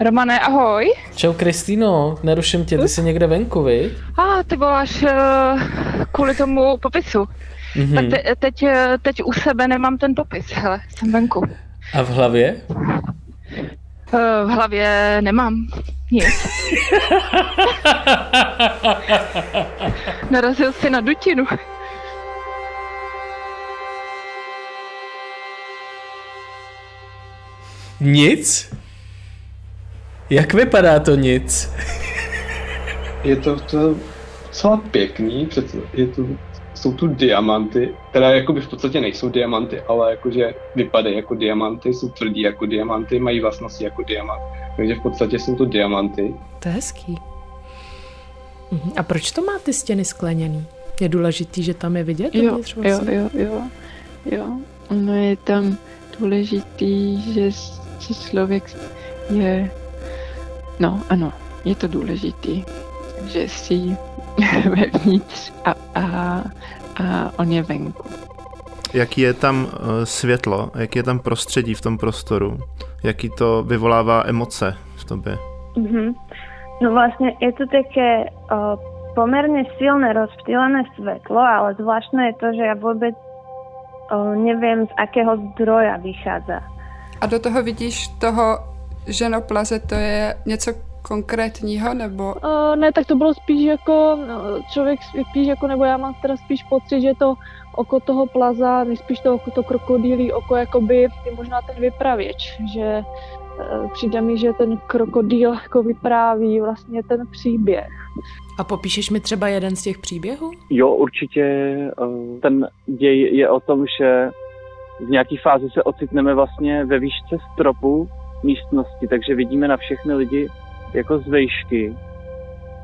Romane, ahoj. Čau Kristýno, neruším tě, ty jsi někde venku, vy? A ah, ty voláš uh, kvůli tomu popisu. Mm-hmm. Tak te, teď, eh, teď u sebe nemám ten popis, hele, jsem venku. A v hlavě? Uh, v hlavě nemám nic. Narazil si na dutinu. Nic? Jak vypadá to nic? Je to, to docela pěkný, přece je to, jsou tu diamanty, které jakoby v podstatě nejsou diamanty, ale jakože vypadají jako diamanty, jsou tvrdí jako diamanty, mají vlastnosti jako diamant. Takže v podstatě jsou to diamanty. To je hezký. Mhm. A proč to má ty stěny skleněný? Je důležitý, že tam je vidět? Jo, jo, jo, jo, jo. Ono je tam důležitý, že, že člověk je No, ano, je to důležitý, že jsi vevnitř a, a, a on je venku. Jaký je tam eh, světlo, jaký je tam prostředí v tom prostoru, jaký to vyvolává emoce v tobě? Mm-hmm. No vlastně je to také uh, poměrně silné rozptýlené světlo, ale zvláštné je to, že já vůbec uh, nevím, z akého zdroja vychádza. A do toho vidíš toho ženoplaze to je něco konkrétního, nebo? Uh, ne, tak to bylo spíš jako, no, člověk spíš jako, nebo já mám teda spíš pocit, že to oko toho plaza, nejspíš to oko to krokodýlí oko, jakoby je možná ten vypravěč, že uh, přijde mi, že ten krokodýl jako vypráví vlastně ten příběh. A popíšeš mi třeba jeden z těch příběhů? Jo, určitě. Ten děj je o tom, že v nějaké fázi se ocitneme vlastně ve výšce stropu místnosti, takže vidíme na všechny lidi jako z vejšky.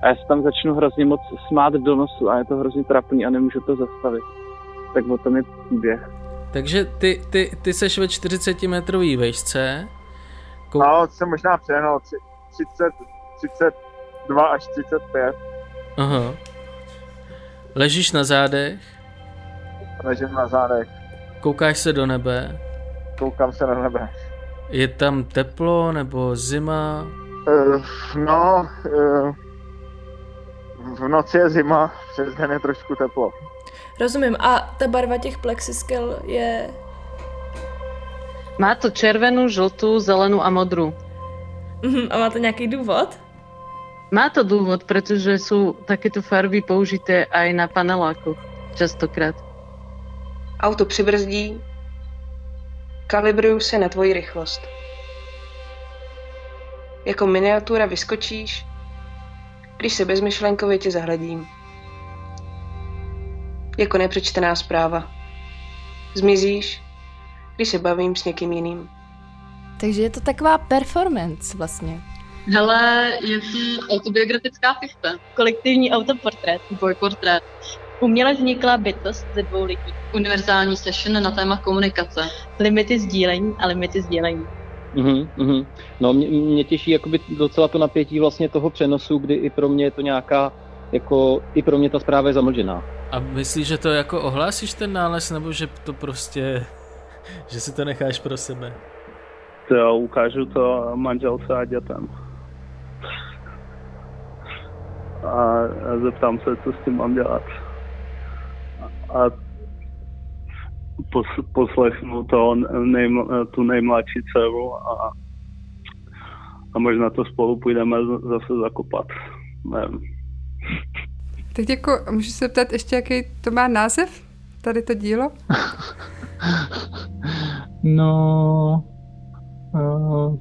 A já se tam začnu hrozně moc smát do nosu a je to hrozně trapný a nemůžu to zastavit. Tak o tom je příběh. Takže ty, ty, ty seš ve 40 metrový vejšce. Kou... No, jsem možná přehnal 30, 32 až 35. Aha. Ležíš na zádech? Ležím na zádech. Koukáš se do nebe? Koukám se na nebe. Je tam teplo nebo zima? Uh, no, uh, v noci je zima, přes den je trošku teplo. Rozumím. A ta barva těch plexiskel je... Má to červenou, žltou, zelenou a modrou. Uh-huh. A má to nějaký důvod? Má to důvod, protože jsou takéto farby použité aj na panelákoch častokrát. Auto přibrzdí, Kalibruju se na tvoji rychlost. Jako miniatura vyskočíš, když se bezmyšlenkově tě zahledím. Jako nepřečtená zpráva. Zmizíš, když se bavím s někým jiným. Takže je to taková performance vlastně. Hele, je to autobiografická fikce. Kolektivní autoportrét. Dvojportrét. Uměle vznikla bytost ze dvou lidí. Univerzální session na téma komunikace. Limity sdílení a limity sdílení. Mm-hmm, mm-hmm. No mě, mě těší jakoby docela to napětí vlastně toho přenosu, kdy i pro mě je to nějaká, jako i pro mě ta zpráva je zamlžená. A myslíš, že to jako ohlásíš ten nález, nebo že to prostě, že si to necháš pro sebe? To ukážu to manželce a dětem. A, a zeptám se, co s tím mám dělat a pos, poslechnu to nejm, tu nejmladší dceru a, a možná to spolu půjdeme zase zakopat. Nevím. Tak jako, můžu se ptat ještě, jaký to má název, tady to dílo? no... Uh,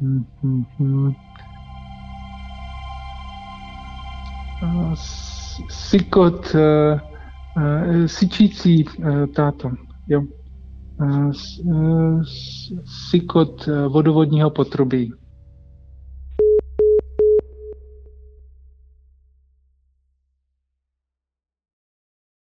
hm, hm, hm. Uh, Sikot uh, Uh, syčící uh, táto, jo. Uh, sykot vodovodního potrubí.